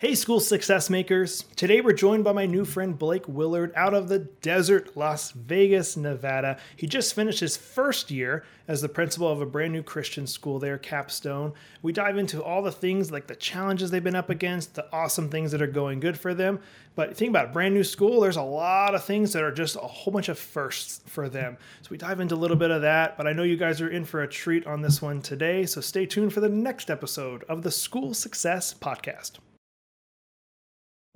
Hey, school success makers. Today we're joined by my new friend Blake Willard out of the desert, Las Vegas, Nevada. He just finished his first year as the principal of a brand new Christian school there, Capstone. We dive into all the things like the challenges they've been up against, the awesome things that are going good for them. But think about it, brand new school, there's a lot of things that are just a whole bunch of firsts for them. So we dive into a little bit of that, but I know you guys are in for a treat on this one today. So stay tuned for the next episode of the School Success Podcast.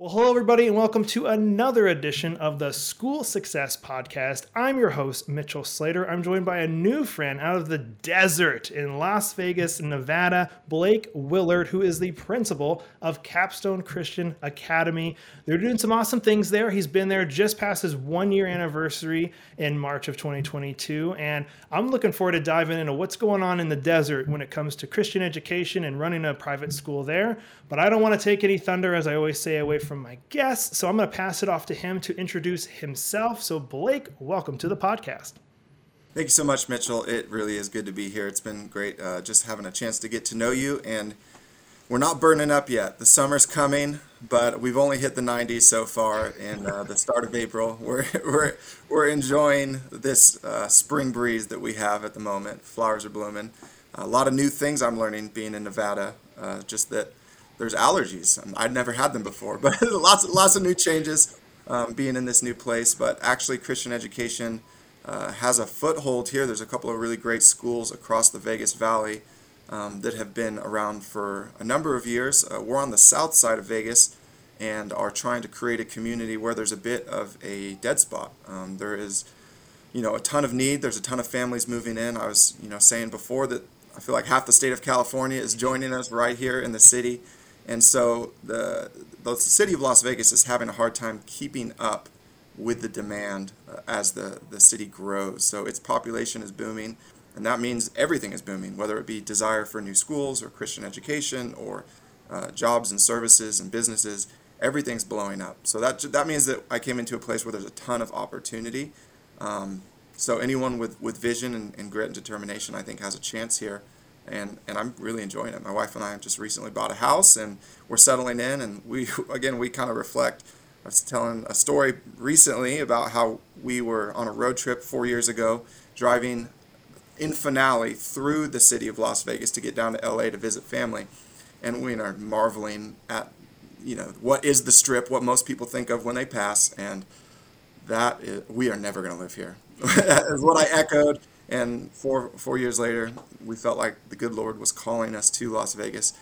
Well, hello, everybody, and welcome to another edition of the School Success Podcast. I'm your host, Mitchell Slater. I'm joined by a new friend out of the desert in Las Vegas, Nevada, Blake Willard, who is the principal of Capstone Christian Academy. They're doing some awesome things there. He's been there just past his one year anniversary in March of 2022, and I'm looking forward to diving into what's going on in the desert when it comes to Christian education and running a private school there. But I don't want to take any thunder, as I always say, away from my guests. So I'm going to pass it off to him to introduce himself. So, Blake, welcome to the podcast. Thank you so much, Mitchell. It really is good to be here. It's been great uh, just having a chance to get to know you. And we're not burning up yet. The summer's coming, but we've only hit the 90s so far. in uh, the start of April, we're, we're, we're enjoying this uh, spring breeze that we have at the moment. Flowers are blooming. A lot of new things I'm learning being in Nevada. Uh, just that there's allergies. I'd never had them before, but lots, of lots of new changes um, being in this new place. But actually, Christian education uh, has a foothold here. There's a couple of really great schools across the Vegas Valley um, that have been around for a number of years. Uh, we're on the south side of Vegas and are trying to create a community where there's a bit of a dead spot. Um, there is, you know, a ton of need. There's a ton of families moving in. I was, you know, saying before that I feel like half the state of California is joining us right here in the city. And so the, the city of Las Vegas is having a hard time keeping up with the demand uh, as the, the city grows. So its population is booming, and that means everything is booming, whether it be desire for new schools or Christian education or uh, jobs and services and businesses. Everything's blowing up. So that, that means that I came into a place where there's a ton of opportunity. Um, so anyone with, with vision and, and grit and determination, I think, has a chance here and and I'm really enjoying it. My wife and I just recently bought a house, and we're settling in. And we again we kind of reflect. I was telling a story recently about how we were on a road trip four years ago, driving in finale through the city of Las Vegas to get down to LA to visit family, and we are marveling at you know what is the strip, what most people think of when they pass, and that is, we are never going to live here. is what I echoed and four four years later, we felt like the good Lord was calling us to Las Vegas,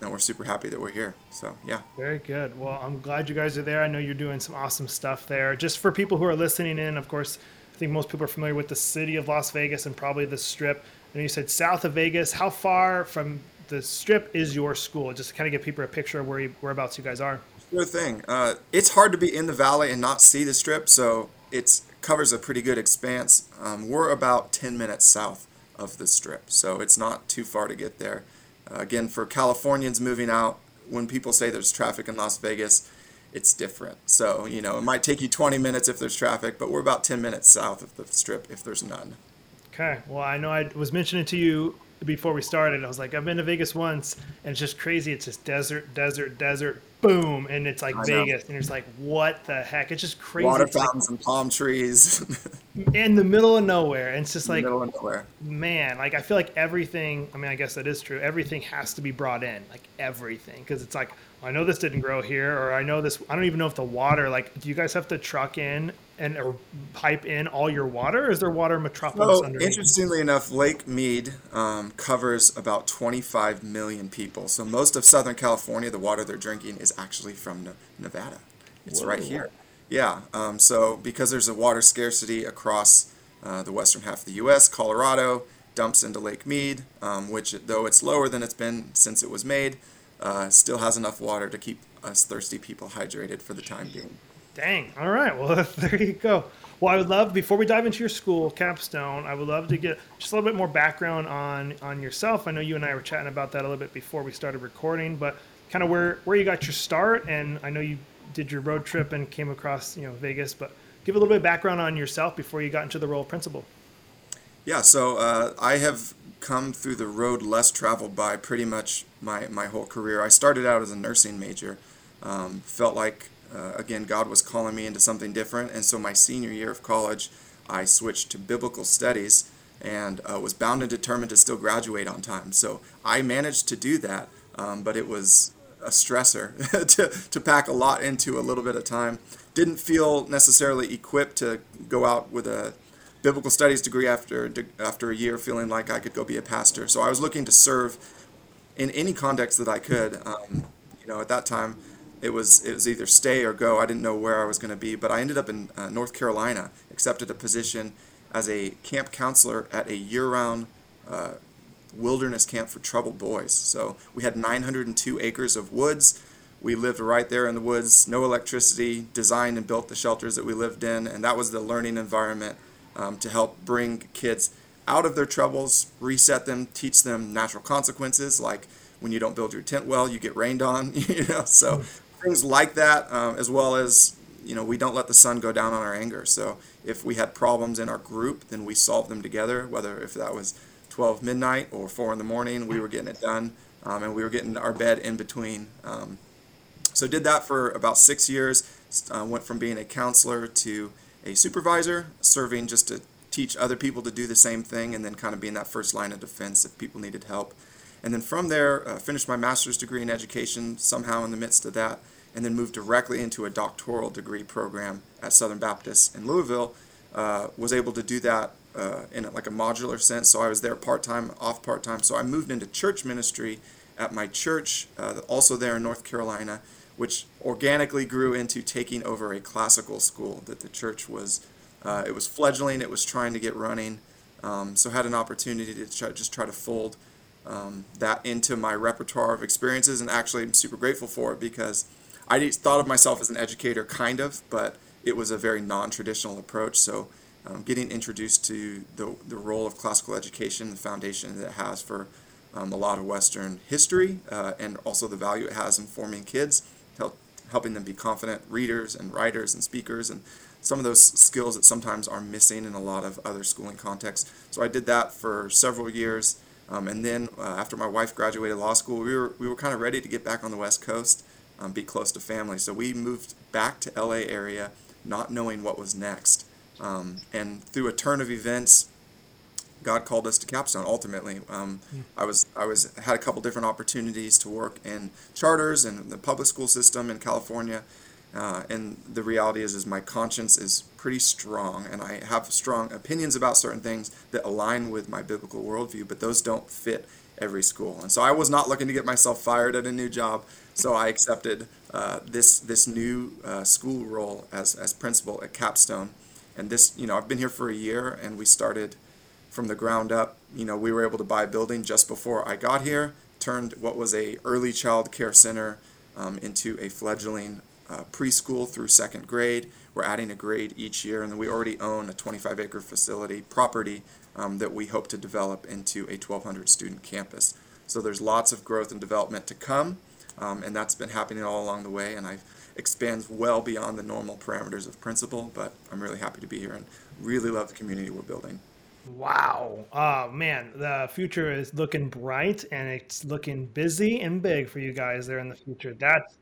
and we're super happy that we're here. So yeah. Very good. Well, I'm glad you guys are there. I know you're doing some awesome stuff there. Just for people who are listening in, of course, I think most people are familiar with the city of Las Vegas and probably the Strip. And you said south of Vegas. How far from the Strip is your school? Just to kind of give people a picture of where you, whereabouts you guys are. Sure thing. Uh, it's hard to be in the valley and not see the Strip, so it's covers a pretty good expanse. Um, we're about 10 minutes south of the strip, so it's not too far to get there. Uh, again, for Californians moving out, when people say there's traffic in Las Vegas, it's different. So, you know, it might take you 20 minutes if there's traffic, but we're about 10 minutes south of the strip if there's none. Okay. Well, I know I was mentioning to you before we started. I was like, I've been to Vegas once, and it's just crazy. It's just desert, desert, desert, boom, and it's like. Vegas, and it's like, what the heck? It's just crazy. Water It's like- fountains and palm trees. in the middle of nowhere. And it's just like, middle of nowhere. man, like I feel like everything. I mean, I guess that is true. Everything has to be brought in, like everything, because it's like I know this didn't grow here, or I know this. I don't even know if the water. Like, do you guys have to truck in and or pipe in all your water? Or is there water metropolis So underneath? interestingly enough, Lake Mead um, covers about 25 million people. So most of Southern California, the water they're drinking is actually from Ne- Nevada. It's right here. Yeah. Um, so because there's a water scarcity across uh, the western half of the U.S., Colorado dumps into Lake Mead, um, which though it's lower than it's been since it was made, uh, still has enough water to keep us thirsty people hydrated for the time being. Dang. All right. Well, there you go. Well, I would love before we dive into your school capstone, I would love to get just a little bit more background on on yourself. I know you and I were chatting about that a little bit before we started recording, but kind of where where you got your start, and I know you did your road trip and came across you know Vegas, but give a little bit of background on yourself before you got into the role of principal. Yeah, so uh, I have come through the road less traveled by pretty much my, my whole career. I started out as a nursing major. Um, felt like, uh, again, God was calling me into something different. And so my senior year of college, I switched to biblical studies and uh, was bound and determined to still graduate on time. So I managed to do that, um, but it was a stressor to, to pack a lot into a little bit of time. Didn't feel necessarily equipped to go out with a biblical studies degree after after a year, feeling like I could go be a pastor. So I was looking to serve in any context that I could. Um, you know, at that time, it was it was either stay or go. I didn't know where I was going to be, but I ended up in uh, North Carolina, accepted a position as a camp counselor at a year-round uh, wilderness camp for troubled boys. So we had 902 acres of woods. We lived right there in the woods, no electricity, designed and built the shelters that we lived in, and that was the learning environment um, to help bring kids out of their troubles, reset them, teach them natural consequences, like when you don't build your tent well, you get rained on, you know, so things like that, um, as well as, you know, we don't let the sun go down on our anger. So if we had problems in our group, then we solved them together, whether if that was 12 midnight or 4 in the morning, we were getting it done, um, and we were getting our bed in between. Um, so did that for about six years. Uh, went from being a counselor to a supervisor, serving just to teach other people to do the same thing, and then kind of being that first line of defense if people needed help. And then from there, uh, finished my master's degree in education somehow in the midst of that, and then moved directly into a doctoral degree program at Southern Baptist in Louisville. Uh, was able to do that uh, in a, like a modular sense. So I was there part time, off part time. So I moved into church ministry at my church, uh, also there in North Carolina, which organically grew into taking over a classical school that the church was. Uh, it was fledgling. It was trying to get running. Um, so had an opportunity to try, just try to fold um, that into my repertoire of experiences, and actually I'm super grateful for it because I thought of myself as an educator, kind of, but it was a very non-traditional approach. So um, getting introduced to the, the role of classical education, the foundation that it has for um, a lot of Western history, uh, and also the value it has in forming kids, help, helping them be confident readers and writers and speakers, and some of those skills that sometimes are missing in a lot of other schooling contexts. So I did that for several years, um, and then uh, after my wife graduated law school, we were we were kind of ready to get back on the West Coast, um, be close to family. So we moved back to LA area, not knowing what was next. Um, and through a turn of events, God called us to Capstone. Ultimately, um, I was I was had a couple different opportunities to work in charters and the public school system in California. Uh, and the reality is, is my conscience is pretty strong, and I have strong opinions about certain things that align with my biblical worldview, but those don't fit every school. And so I was not looking to get myself fired at a new job, so I accepted uh, this this new uh, school role as as principal at Capstone. And this, you know, I've been here for a year, and we started from the ground up. You know, we were able to buy a building just before I got here, turned what was a early child care center um, into a fledgling uh, preschool through second grade. We're adding a grade each year, and then we already own a 25 acre facility property um, that we hope to develop into a 1,200 student campus. So there's lots of growth and development to come, um, and that's been happening all along the way. And I expands well beyond the normal parameters of principal, but I'm really happy to be here and really love the community we're building. Wow. Oh man, the future is looking bright and it's looking busy and big for you guys there in the future. That's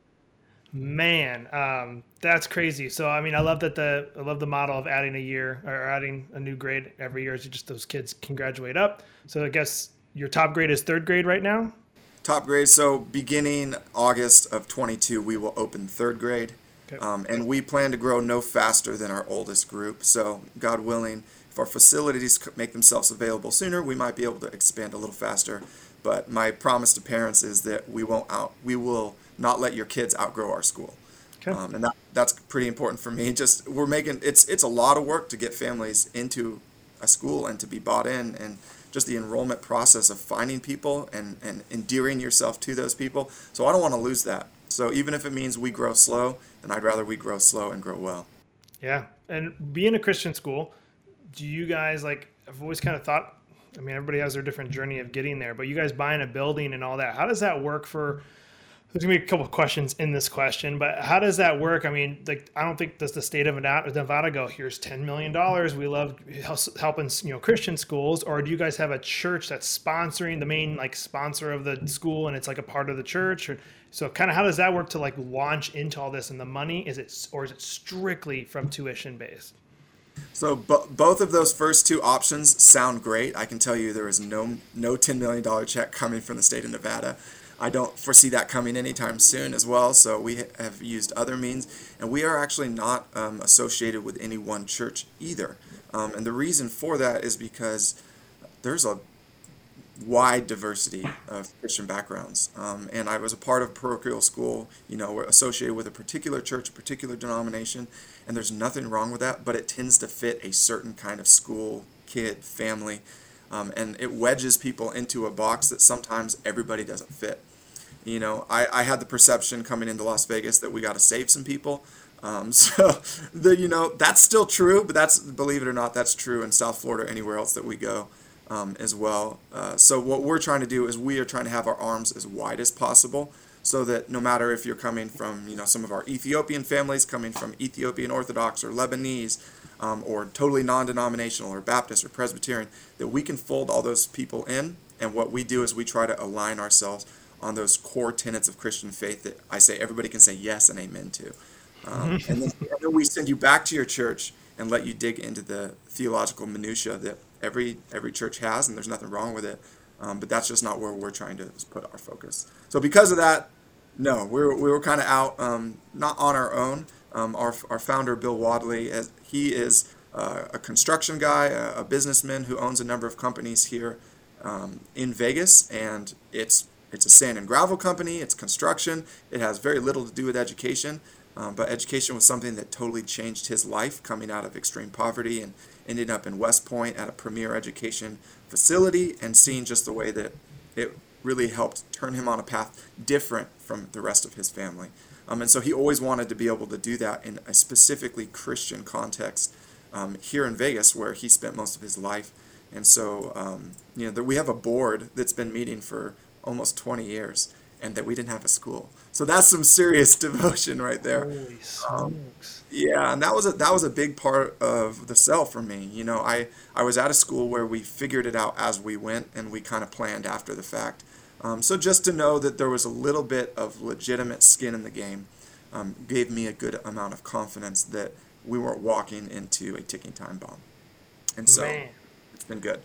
Man, um, that's crazy. So I mean, I love that the I love the model of adding a year or adding a new grade every year. So just those kids can graduate up. So I guess your top grade is third grade right now. Top grade. So beginning August of 22, we will open third grade. Okay. Um, and we plan to grow no faster than our oldest group. So, God willing, if our facilities make themselves available sooner, we might be able to expand a little faster. But my promise to parents is that we won't out, we will not let your kids outgrow our school. Okay. Um, and that, that's pretty important for me. Just we're making it's it's a lot of work to get families into a school and to be bought in, and just the enrollment process of finding people and and endearing yourself to those people. So I don't want to lose that. So even if it means we grow slow, then I'd rather we grow slow and grow well. Yeah, and being a Christian school, do you guys like? I've always kind of thought. I mean, everybody has their different journey of getting there, but you guys buying a building and all that. How does that work for? There's gonna be a couple of questions in this question, but how does that work? I mean, like, I don't think does the state of Nevada Nevada go? Here's ten million dollars. We love helping you know Christian schools, or do you guys have a church that's sponsoring the main like sponsor of the school, and it's like a part of the church? Or so, kind of, how does that work to like launch into all this? And the money is it, or is it strictly from tuition based? So bo- both of those first two options sound great. I can tell you there is no no ten million dollar check coming from the state of Nevada. I don't foresee that coming anytime soon as well. So we have used other means, and we are actually not um, associated with any one church either. Um, and the reason for that is because there's a wide diversity of Christian backgrounds. Um, and I was a part of parochial school, you know, associated with a particular church, a particular denomination, and there's nothing wrong with that, but it tends to fit a certain kind of school, kid, family, um, and it wedges people into a box that sometimes everybody doesn't fit. You know, I, I had the perception coming into Las Vegas that we got to save some people. Um, so, the you know that's still true, but that's believe it or not, that's true in South Florida, anywhere else that we go um, as well. Uh, so what we're trying to do is we are trying to have our arms as wide as possible, so that no matter if you're coming from you know some of our Ethiopian families, coming from Ethiopian Orthodox or Lebanese, um, or totally non-denominational or Baptist or Presbyterian, that we can fold all those people in. And what we do is we try to align ourselves on those core tenets of Christian faith that I say everybody can say yes and amen to. Um, and, then, and then we send you back to your church and let you dig into the theological minutia that every every church has, and there's nothing wrong with it. Um, but that's just not where we're trying to put our focus. So because of that, no, we were, we were kind of out, um, not on our own. Um, our, our founder, Bill Wadley, as he is uh, a construction guy, a, a businessman who owns a number of companies here um, in Vegas, and it's it's a sand and gravel company. It's construction. It has very little to do with education, um, but education was something that totally changed his life, coming out of extreme poverty and ending up in West Point at a premier education facility, and seeing just the way that it really helped turn him on a path different from the rest of his family. Um, and so he always wanted to be able to do that in a specifically Christian context um, here in Vegas, where he spent most of his life. And so, um, you know, that we have a board that's been meeting for almost 20 years, and that we didn't have a school. So that's some serious devotion right there. Holy smokes! Yeah, and that was a that was a big part of the sell for me. You know, I I was at a school where we figured it out as we went, and we kind of planned after the fact. Um, so just to know that there was a little bit of legitimate skin in the game um, gave me a good amount of confidence that we weren't walking into a ticking time bomb. And so Man. it's been good.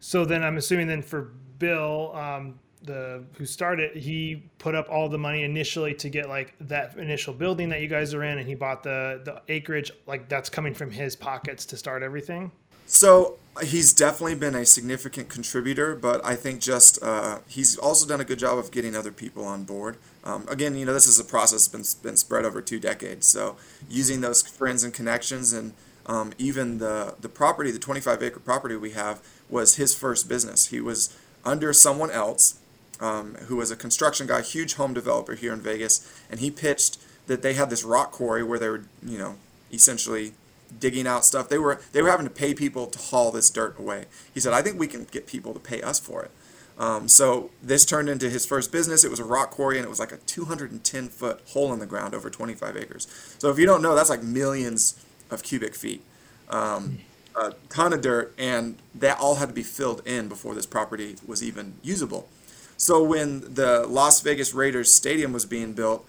So then I'm assuming then for Bill, um, the who started, he put up all the money initially to get like that initial building that you guys are in, and he bought the the acreage. Like that's coming from his pockets to start everything. So he's definitely been a significant contributor, but I think just uh, he's also done a good job of getting other people on board. Um, again, you know, this is a process that's been, been spread over two decades. So using those friends and connections and um, even the, the property, the 25 acre property we have, was his first business. He was under someone else um, who was a construction guy, huge home developer here in Vegas, and he pitched that they had this rock quarry where they were, you know, essentially digging out stuff. They were they were having to pay people to haul this dirt away. He said, "I think we can get people to pay us for it." Um, so this turned into his first business. It was a rock quarry, and it was like a 210 foot hole in the ground over 25 acres. So if you don't know, that's like millions of cubic feet, um, a ton of dirt, and that all had to be filled in before this property was even usable. So when the Las Vegas Raiders stadium was being built,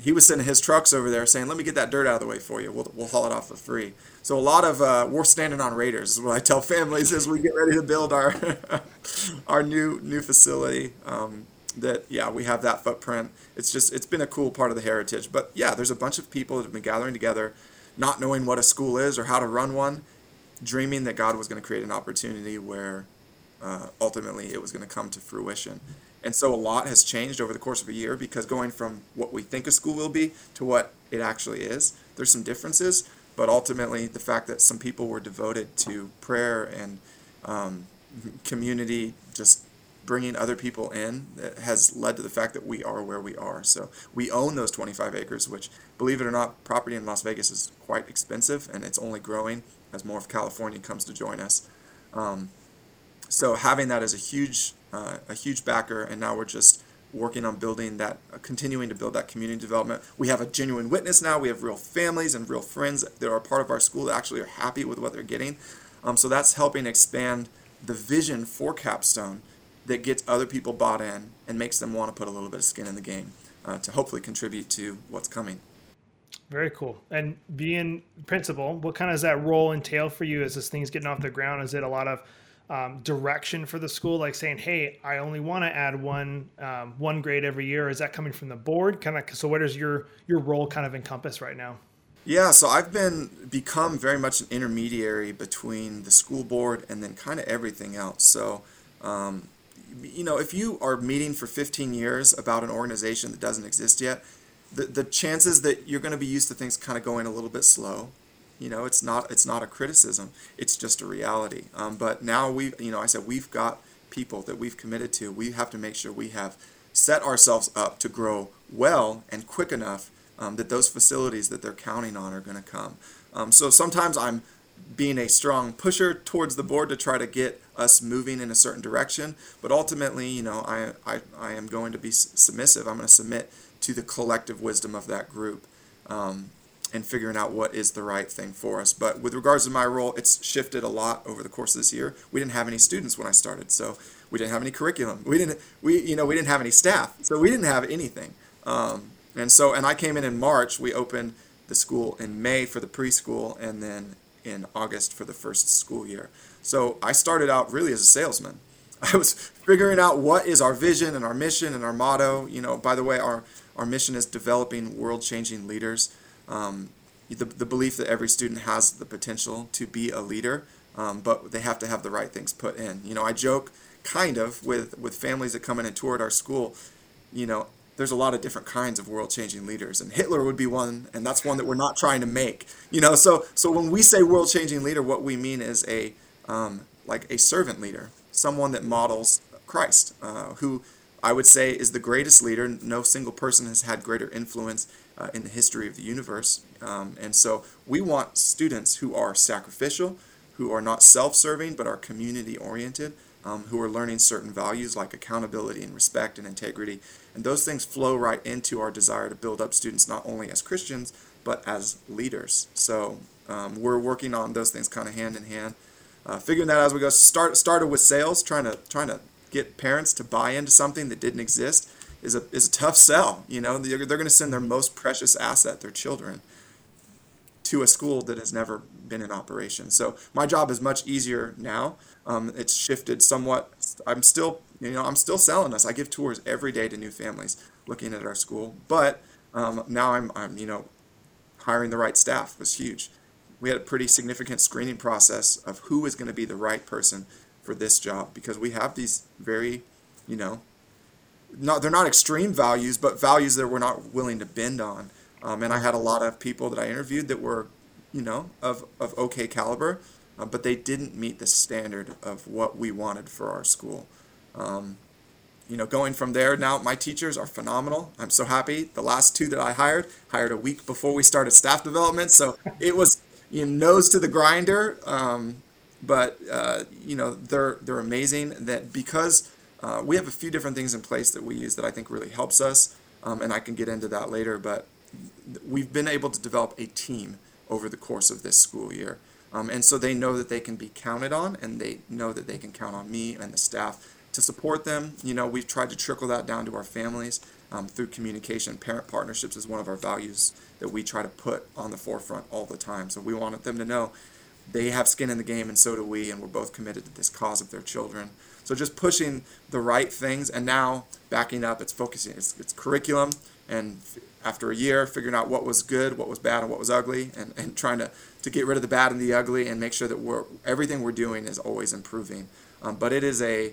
he was sending his trucks over there saying, "Let me get that dirt out of the way for you. We'll, we'll haul it off for free." So a lot of uh, we're standing on Raiders is what I tell families as we get ready to build our our new new facility. Um, that yeah, we have that footprint. It's just it's been a cool part of the heritage. But yeah, there's a bunch of people that have been gathering together, not knowing what a school is or how to run one, dreaming that God was going to create an opportunity where uh, ultimately it was going to come to fruition. And so a lot has changed over the course of a year because going from what we think a school will be to what it actually is, there's some differences. But ultimately, the fact that some people were devoted to prayer and um, community, just bringing other people in, has led to the fact that we are where we are. So we own those 25 acres, which, believe it or not, property in Las Vegas is quite expensive, and it's only growing as more of California comes to join us. Um, so having that as a huge uh, a huge backer, and now we're just working on building that, uh, continuing to build that community development. We have a genuine witness now. We have real families and real friends that are part of our school that actually are happy with what they're getting. Um, so that's helping expand the vision for Capstone that gets other people bought in and makes them want to put a little bit of skin in the game uh, to hopefully contribute to what's coming. Very cool. And being principal, what kind of does that role entail for you as this thing's getting off the ground? Is it a lot of um, direction for the school, like saying, "Hey, I only want to add one um, one grade every year"? Is that coming from the board? Kind of. So, where does your your role kind of encompass right now? Yeah, so I've been become very much an intermediary between the school board and then kind of everything else. So, um, you know, if you are meeting for 15 years about an organization that doesn't exist yet, the, the chances that you're going to be used to things kind of going a little bit slow you know, it's not it's not a criticism. It's just a reality. Um, but now we, you know, I said we've got people that we've committed to. We have to make sure we have set ourselves up to grow well and quick enough um, that those facilities that they're counting on are going to come. Um, so sometimes I'm being a strong pusher towards the board to try to get us moving in a certain direction. But ultimately, you know, I, I, I am going to be submissive. I'm going to submit to the collective wisdom of that group. Um, and figuring out what is the right thing for us. But with regards to my role, it's shifted a lot over the course of this year. We didn't have any students when I started, so we didn't have any curriculum. We didn't we you know we didn't have any staff, so we didn't have anything. Um, and so and I came in in March. We opened the school in May for the preschool, and then in August for the first school year. So I started out really as a salesman. I was figuring out what is our vision and our mission and our motto. You know, by the way, our our mission is developing world-changing leaders um, the, the belief that every student has the potential to be a leader, um, but they have to have the right things put in. You know, I joke kind of with, with families that come in and tour at our school, you know, there's a lot of different kinds of world-changing leaders, and Hitler would be one, and that's one that we're not trying to make. You know, so so when we say world-changing leader, what we mean is a um, like a servant leader, someone that models Christ, uh, who I would say is the greatest leader. No single person has had greater influence uh, in the history of the universe. Um, and so we want students who are sacrificial, who are not self serving, but are community oriented, um, who are learning certain values like accountability and respect and integrity. And those things flow right into our desire to build up students not only as Christians, but as leaders. So um, we're working on those things kind of hand in hand. Uh, figuring that out as we go. Start started with sales, trying to trying to get parents to buy into something that didn't exist, is a is a tough sell. You know, they're, they're going to send their most precious asset, their children, to a school that has never been in operation. So my job is much easier now. Um, it's shifted somewhat. I'm still, you know, I'm still selling us. I give tours every day to new families looking at our school, but um, now I'm, I'm, you know, hiring the right staff was huge. We had a pretty significant screening process of who is going to be the right person for this job because we have these very, you know, not they're not extreme values, but values that we're not willing to bend on. Um, and I had a lot of people that I interviewed that were, you know, of of okay caliber, uh, but they didn't meet the standard of what we wanted for our school. Um, you know, going from there now, my teachers are phenomenal. I'm so happy. The last two that I hired hired a week before we started staff development, so it was you know, nose to the grinder. Um, but uh, you know, they're they're amazing. That because uh, we have a few different things in place that we use that I think really helps us, um, and I can get into that later. But we've been able to develop a team over the course of this school year. Um, and so they know that they can be counted on, and they know that they can count on me and the staff to support them. You know, we've tried to trickle that down to our families. um, through communication. Parent partnerships is one of our values that we try to put on the forefront all the time. So we wanted them to know they have skin in the game, and so do we, and we're both committed to this cause of their children. So just pushing the right things, and now backing up, it's focusing, it's, it's curriculum, and after a year, figuring out what was good, what was bad, and what was ugly, and, and trying to, to get rid of the bad and the ugly, and make sure that we're everything we're doing is always improving. Um, but it is a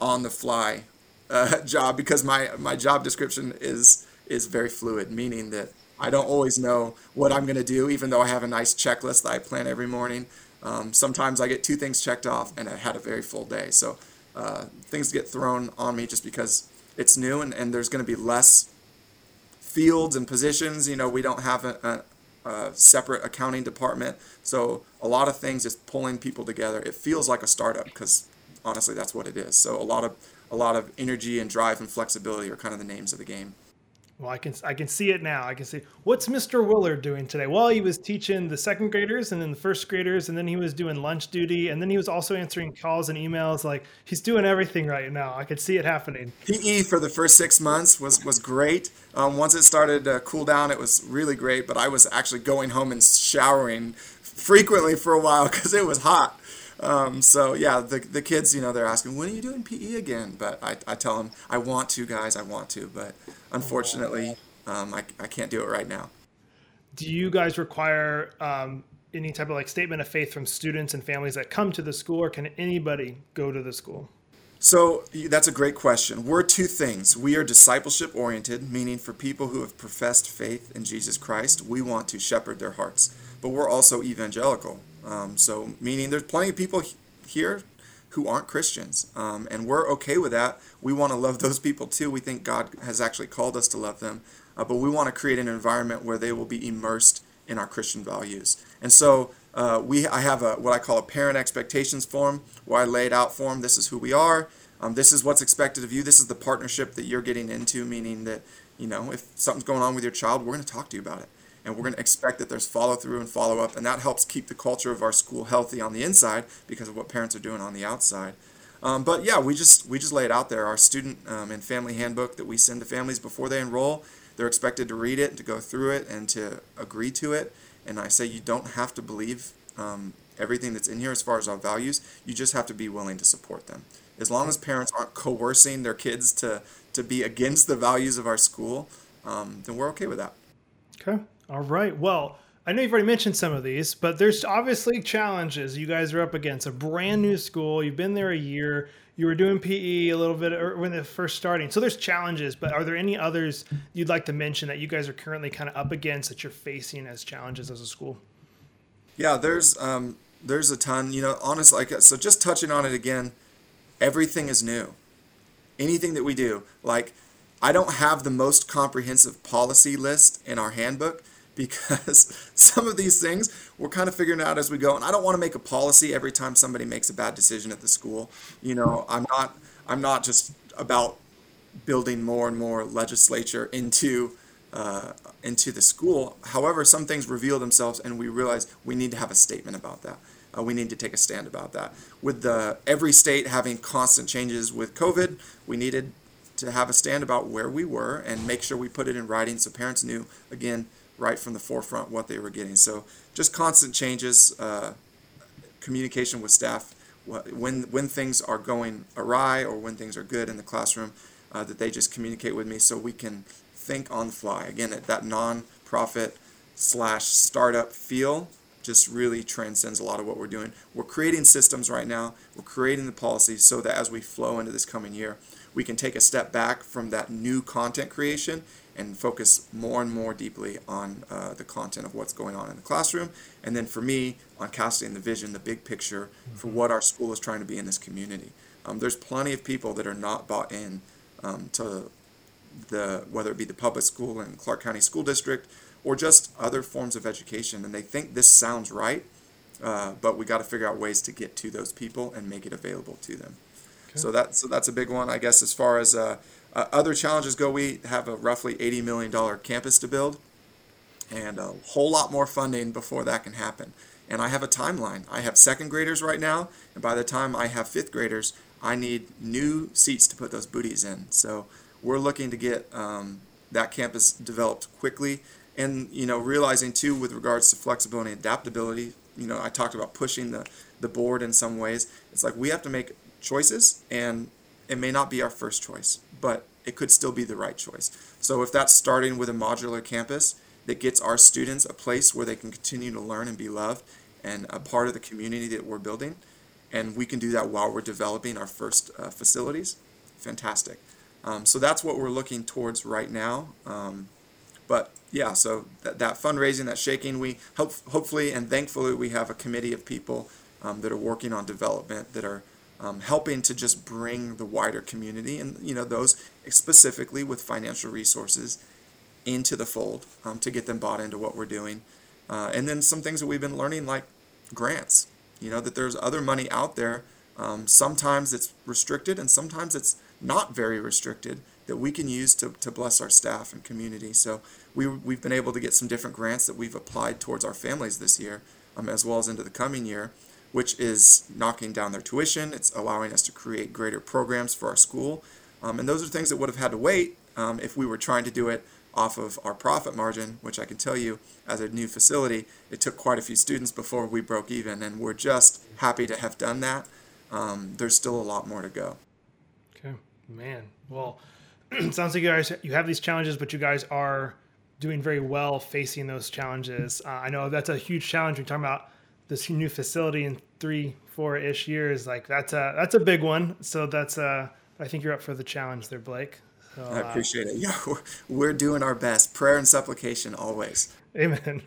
on the fly uh, job because my my job description is is very fluid, meaning that I don't always know what I'm going to do, even though I have a nice checklist that I plan every morning. Um, sometimes I get two things checked off, and I had a very full day. So uh, things get thrown on me just because it's new, and, and there's going to be less fields and positions. You know, we don't have a, a, a separate accounting department, so a lot of things is pulling people together. It feels like a startup because honestly, that's what it is. So a lot of a lot of energy and drive and flexibility are kind of the names of the game. Well, I can I can see it now. I can see what's Mr. Willard doing today. Well, he was teaching the second graders and then the first graders, and then he was doing lunch duty, and then he was also answering calls and emails. Like he's doing everything right now. I could see it happening. PE for the first six months was was great. Um, once it started to cool down, it was really great. But I was actually going home and showering frequently for a while because it was hot. Um, so yeah, the, the kids, you know, they're asking, when are you doing PE again? But I, I tell them, I want to, guys, I want to, but unfortunately, um, I, I can't do it right now. Do you guys require um, any type of like statement of faith from students and families that come to the school, or can anybody go to the school? So that's a great question. We're two things. We are discipleship oriented, meaning for people who have professed faith in Jesus Christ, we want to shepherd their hearts. But we're also evangelical, um, so, meaning there's plenty of people here who aren't Christians, um, and we're okay with that. We want to love those people too. We think God has actually called us to love them, uh, but we want to create an environment where they will be immersed in our Christian values. And so, uh, we I have a what I call a parent expectations form where I lay it out for them. This is who we are. Um, this is what's expected of you. This is the partnership that you're getting into. Meaning that you know if something's going on with your child, we're going to talk to you about it and we're going to expect that there's follow through and follow up, and that helps keep the culture of our school healthy on the inside because of what parents are doing on the outside. Um, but yeah, we just we just lay it out there. Our student um, and family handbook that we send to families before they enroll, they're expected to read it, to go through it, and to agree to it. And I say you don't have to believe um, everything that's in here as far as our values. You just have to be willing to support them. As long as parents aren't coercing their kids to to be against the values of our school, um, then we're okay with that. Okay. All right. Well, I know you've already mentioned some of these, but there's obviously challenges you guys are up against. A brand new school. You've been there a year. You were doing PE a little bit when they're first starting. So there's challenges, but are there any others you'd like to mention that you guys are currently kind of up against that you're facing as challenges as a school? Yeah, there's um, there's a ton. You know, honestly, like so. Just touching on it again, everything is new. Anything that we do, like I don't have the most comprehensive policy list in our handbook because some of these things we're kind of figuring out as we go. And i don't want to make a policy every time somebody makes a bad decision at the school. You know i'm not i'm not just about building more and more legislature into uh, into the school. However some things reveal themselves and we realize we need to have a statement about that. Uh, we need to take a stand about that. With the every state having constant changes with covid we needed to have a stand about where we were and make sure we put it in writing so parents knew again right from the forefront what they were getting. So just constant changes, uh, communication with staff when when things are going awry or when things are good in the classroom, uh, that they just communicate with me so we can think on the fly. Again, that non-profit slash startup feel just really transcends a lot of what we're doing. We're creating systems right now. We're creating the policies so that as we flow into this coming year, we can take a step back from that new content creation and focus more and more deeply on uh, the content of what's going on in the classroom. And then for me, on casting the vision, the big picture mm-hmm. for what our school is trying to be in this community. Um, there's plenty of people that are not bought in um, to the whether it be the public school in Clark County School District or just other forms of education, and they think this sounds right, uh, but we got to figure out ways to get to those people and make it available to them. Okay. So that so that's a big one, I guess, as far as uh, uh, other challenges go, we have a roughly $80 million campus to build and a whole lot more funding before that can happen. And I have a timeline. I have second graders right now, and by the time I have fifth graders, I need new seats to put those booties in. So we're looking to get um, that campus developed quickly, and you know, realizing too with regards to flexibility and adaptability. You know, I talked about pushing the the board in some ways. It's like we have to make choices, and it may not be our first choice, but it could still be the right choice. So if that's starting with a modular campus that gets our students a place where they can continue to learn and be loved and a part of the community that we're building, and we can do that while we're developing our first uh, facilities, fantastic. Um, so that's what we're looking towards right now. Um, but yeah, so that, that fundraising, that shaking, we hope, hopefully and thankfully we have a committee of people um, that are working on development that are um, helping to just bring the wider community and you know those specifically with financial resources into the fold um, to get them bought into what we're doing. Uh, and then some things that we've been learning like grants you know that there's other money out there. Um, sometimes it's restricted and sometimes it's not very restricted that we can use to, to bless our staff and community. So we, we've been able to get some different grants that we've applied towards our families this year um, as well as into the coming year which is knocking down their tuition. It's allowing us to create greater programs for our school. Um, and those are things that would have had to wait um, if we were trying to do it off of our profit margin, which I can tell you as a new facility, it took quite a few students before we broke even. And we're just happy to have done that. Um, there's still a lot more to go. Okay, man. Well, it sounds like you guys you have these challenges, but you guys are doing very well facing those challenges. Uh, I know that's a huge challenge. We're talking about this new facility in three, four ish years, like that's a that's a big one. So that's uh, I think you're up for the challenge there, Blake. So, I uh, appreciate uh, it. Yeah, we're, we're doing our best. Prayer and supplication always. Amen.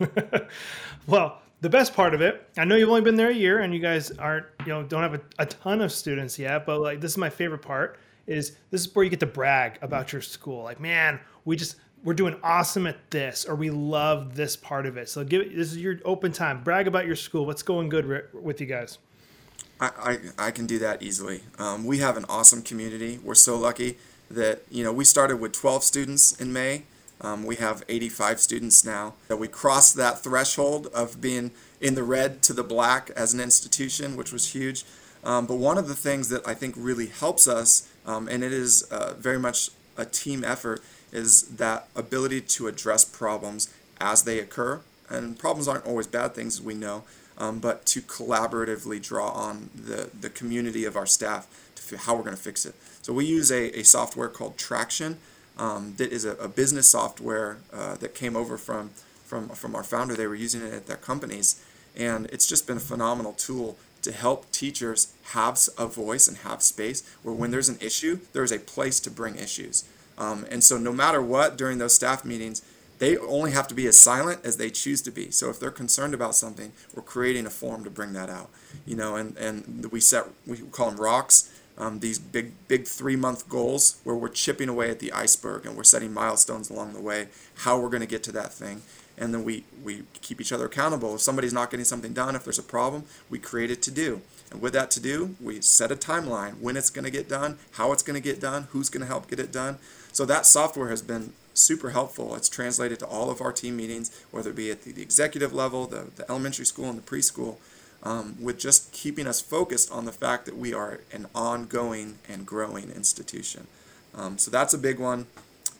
well, the best part of it, I know you've only been there a year, and you guys aren't, you know, don't have a, a ton of students yet. But like, this is my favorite part. Is this is where you get to brag about your school? Like, man, we just we're doing awesome at this or we love this part of it. So give this is your open time. Brag about your school. What's going good with you guys? I i, I can do that easily. Um, we have an awesome community. We're so lucky that you know we started with 12 students in may. Um, we have 85 students now. That we crossed that threshold of being in the red to the black as an institution which was huge. Um, but one of the things that i think really helps us um, and it is uh, very much a team effort is that ability to address problems as they occur. And problems aren't always bad things, as we know, um, but to collaboratively draw on the, the community of our staff to f- how we're going to fix it. So we use a, a software called Traction um, that is a, a business software uh, that came over from, from, from our founder. They were using it at their companies. And it's just been a phenomenal tool to help teachers have a voice and have space where when there's an issue, there's a place to bring issues. Um, and so, no matter what, during those staff meetings, they only have to be as silent as they choose to be. So if they're concerned about something, we're creating a forum to bring that out. You know, and, and we set we call them rocks. Um, these big big three month goals where we're chipping away at the iceberg and we're setting milestones along the way. How we're going to get to that thing, and then we we keep each other accountable. If somebody's not getting something done, if there's a problem, we create it to do. And with that to do, we set a timeline when it's going to get done, how it's going to get done, who's going to help get it done. So that software has been super helpful. It's translated to all of our team meetings, whether it be at the, the executive level, the, the elementary school, and the preschool, um, with just keeping us focused on the fact that we are an ongoing and growing institution. Um, so that's a big one.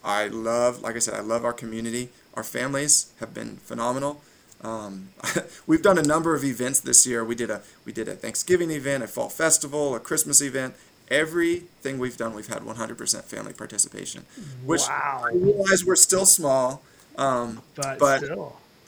I love, like I said, I love our community. Our families have been phenomenal. Um, we've done a number of events this year. We did a we did a Thanksgiving event, a fall festival, a Christmas event, everything we've done, we've had 100% family participation. Which wow. I realize we're still small, um, but, but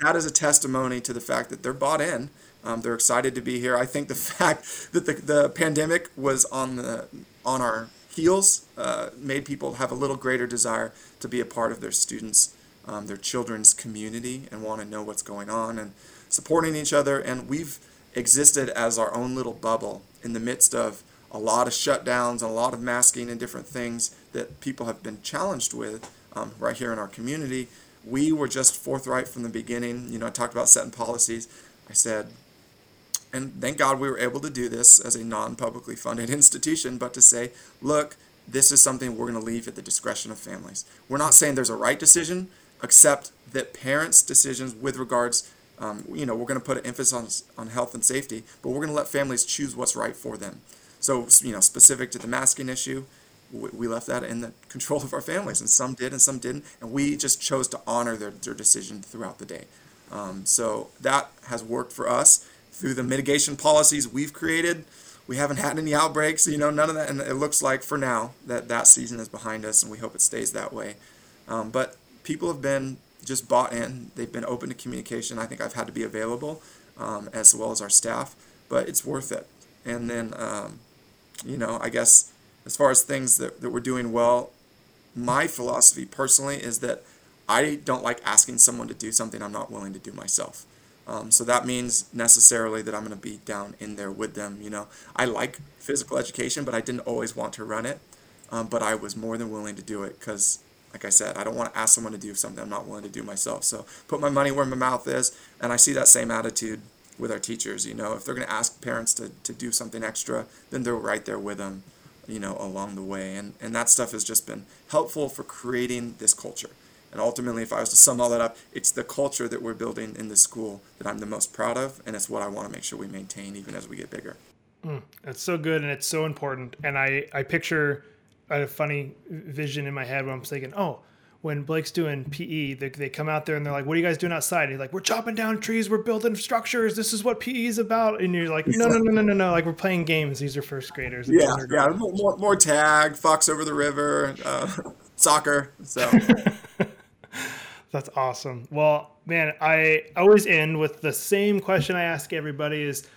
that is a testimony to the fact that they're bought in. Um, they're excited to be here. I think the fact that the, the pandemic was on the on our heels uh, made people have a little greater desire to be a part of their students, um, their children's community, and want to know what's going on and supporting each other. And we've existed as our own little bubble in the midst of a lot of shutdowns and a lot of masking and different things that people have been challenged with um, right here in our community. We were just forthright from the beginning. You know, I talked about setting policies. I said, and thank God we were able to do this as a non publicly funded institution, but to say, look, this is something we're going to leave at the discretion of families. We're not saying there's a right decision, except that parents' decisions with regards, um, you know, we're going to put an emphasis on, on health and safety, but we're going to let families choose what's right for them. So, you know, specific to the masking issue, we left that in the control of our families, and some did and some didn't, and we just chose to honor their, their decision throughout the day. Um, so that has worked for us through the mitigation policies we've created. We haven't had any outbreaks, you know, none of that, and it looks like for now that that season is behind us, and we hope it stays that way. Um, but people have been just bought in. They've been open to communication. I think I've had to be available um, as well as our staff, but it's worth it. And then, um, you know, I guess as far as things that, that we're doing well, my philosophy personally is that I don't like asking someone to do something I'm not willing to do myself. Um, so that means necessarily that I'm going to be down in there with them. You know, I like physical education, but I didn't always want to run it. Um, but I was more than willing to do it because, like I said, I don't want to ask someone to do something I'm not willing to do myself. So put my money where my mouth is, and I see that same attitude with our teachers. You know, if they're going to ask parents to, to do something extra, then they're right there with them, you know, along the way. And, and that stuff has just been helpful for creating this culture. And ultimately, if I was to sum all that up, it's the culture that we're building in the school that I'm the most proud of, and it's what I want to make sure we maintain even as we get bigger. Mm, it's so good and it's so important. And I, I picture a funny vision in my head when I'm thinking, oh, when Blake's doing PE, they, they come out there and they're like, "What are you guys doing outside?" And he's like, "We're chopping down trees, we're building structures. This is what PE is about." And you're like, "No, no, no, no, no, no! Like we're playing games. These are first graders." Yeah, yeah, more, more tag, fox over the river, uh, soccer. So That's awesome. Well, man, I always end with the same question I ask everybody is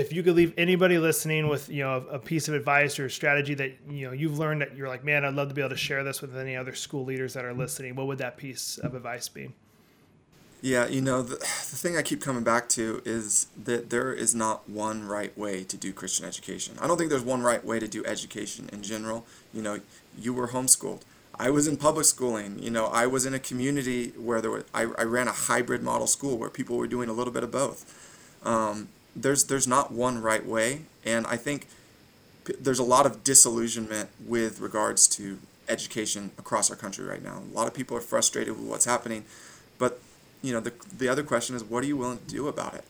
if you could leave anybody listening with, you know, a, piece of advice or strategy that, you know, you've learned that you're like, man, I'd love to be able to share this with any other school leaders that are listening. What would that piece of advice be? Yeah, you know, the, the thing I keep coming back to is that there is not one right way to do Christian education. I don't think there's one right way to do education in general. You know, you were homeschooled. I was in public schooling. You know, I was in a community where there were, I, I ran a hybrid model school where people were doing a little bit of both. Um, there's there's not one right way, and I think there's a lot of disillusionment with regards to education across our country right now. A lot of people are frustrated with what's happening, but you know the the other question is what are you willing to do about it?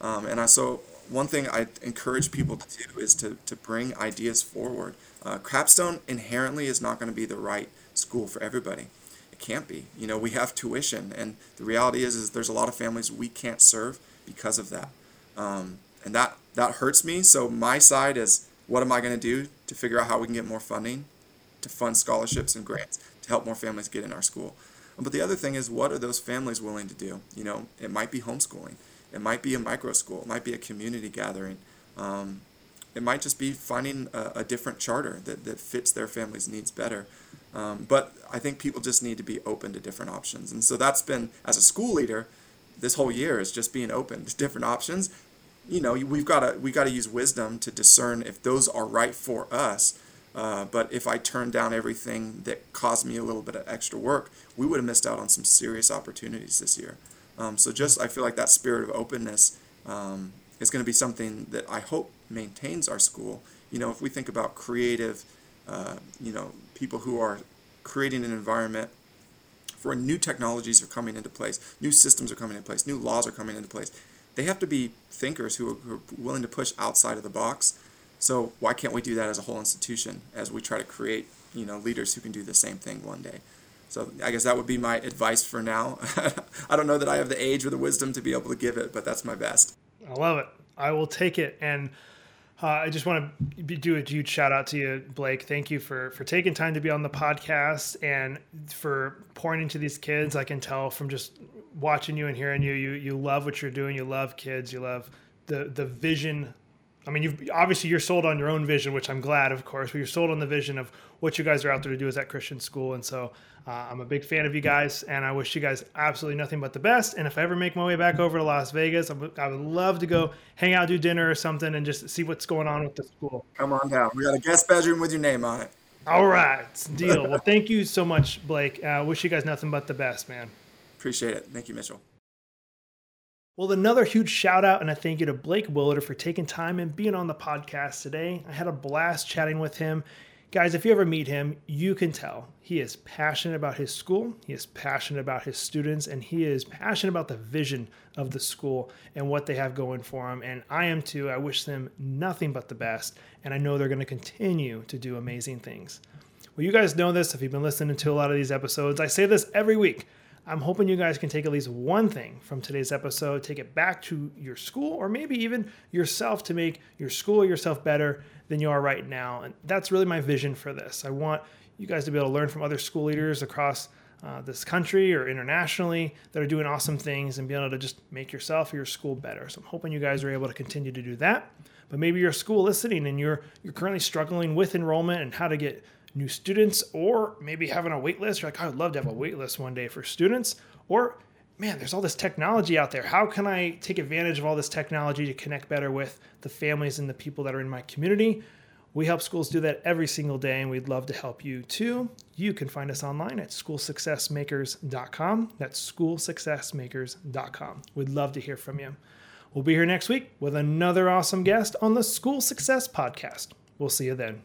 Um, and I so one thing I encourage people to do is to to bring ideas forward. Uh, Capstone inherently is not going to be the right school for everybody. It can't be. You know, we have tuition, and the reality is, is there's a lot of families we can't serve because of that, um, and that that hurts me. So my side is, what am I going to do to figure out how we can get more funding, to fund scholarships and grants to help more families get in our school. But the other thing is, what are those families willing to do? You know, it might be homeschooling, it might be a micro school, it might be a community gathering. Um, it might just be finding a, a, different charter that, that fits their family's needs better. Um, but I think people just need to be open to different options. And so that's been, as a school leader, this whole year is just being open to different options. You know, we've got to we got to use wisdom to discern if those are right for us. Uh, but if I turned down everything that caused me a little bit of extra work, we would have missed out on some serious opportunities this year. Um, so just I feel like that spirit of openness um, is going to be something that I hope maintains our school. You know, if we think about creative, uh, you know, people who are creating an environment for new technologies are coming into place, new systems are coming into place, new laws are coming into place. They have to be thinkers who are, who are willing to push outside of the box. So why can't we do that as a whole institution as we try to create, you know, leaders who can do the same thing one day? So I guess that would be my advice for now. I don't know that I have the age or the wisdom to be able to give it, but that's my best. I love it. I will take it. And uh, I just want to do a huge shout out to you, Blake. Thank you for for taking time to be on the podcast and for pouring into these kids. I can tell from just watching you and hearing you, you you love what you're doing. You love kids. You love the the vision. I mean, you've obviously you're sold on your own vision, which I'm glad, of course. But you're sold on the vision of what you guys are out there to do as that Christian school, and so uh, I'm a big fan of you guys, and I wish you guys absolutely nothing but the best. And if I ever make my way back over to Las Vegas, I would, I would love to go hang out, do dinner or something, and just see what's going on with the school. Come on down. We got a guest bedroom with your name on it. All right, deal. well, thank you so much, Blake. I uh, wish you guys nothing but the best, man. Appreciate it. Thank you, Mitchell. Well, another huge shout out and a thank you to Blake Willard for taking time and being on the podcast today. I had a blast chatting with him. Guys, if you ever meet him, you can tell he is passionate about his school, he is passionate about his students, and he is passionate about the vision of the school and what they have going for them. And I am too. I wish them nothing but the best, and I know they're going to continue to do amazing things. Well, you guys know this if you've been listening to a lot of these episodes. I say this every week. I'm hoping you guys can take at least one thing from today's episode, take it back to your school, or maybe even yourself to make your school yourself better than you are right now. And that's really my vision for this. I want you guys to be able to learn from other school leaders across uh, this country or internationally that are doing awesome things and be able to just make yourself or your school better. So I'm hoping you guys are able to continue to do that. But maybe you're a school listening and you're you're currently struggling with enrollment and how to get new students, or maybe having a wait list. You're like, I would love to have a wait list one day for students. Or man, there's all this technology out there. How can I take advantage of all this technology to connect better with the families and the people that are in my community? We help schools do that every single day, and we'd love to help you too. You can find us online at schoolsuccessmakers.com. That's schoolsuccessmakers.com. We'd love to hear from you. We'll be here next week with another awesome guest on the School Success Podcast. We'll see you then.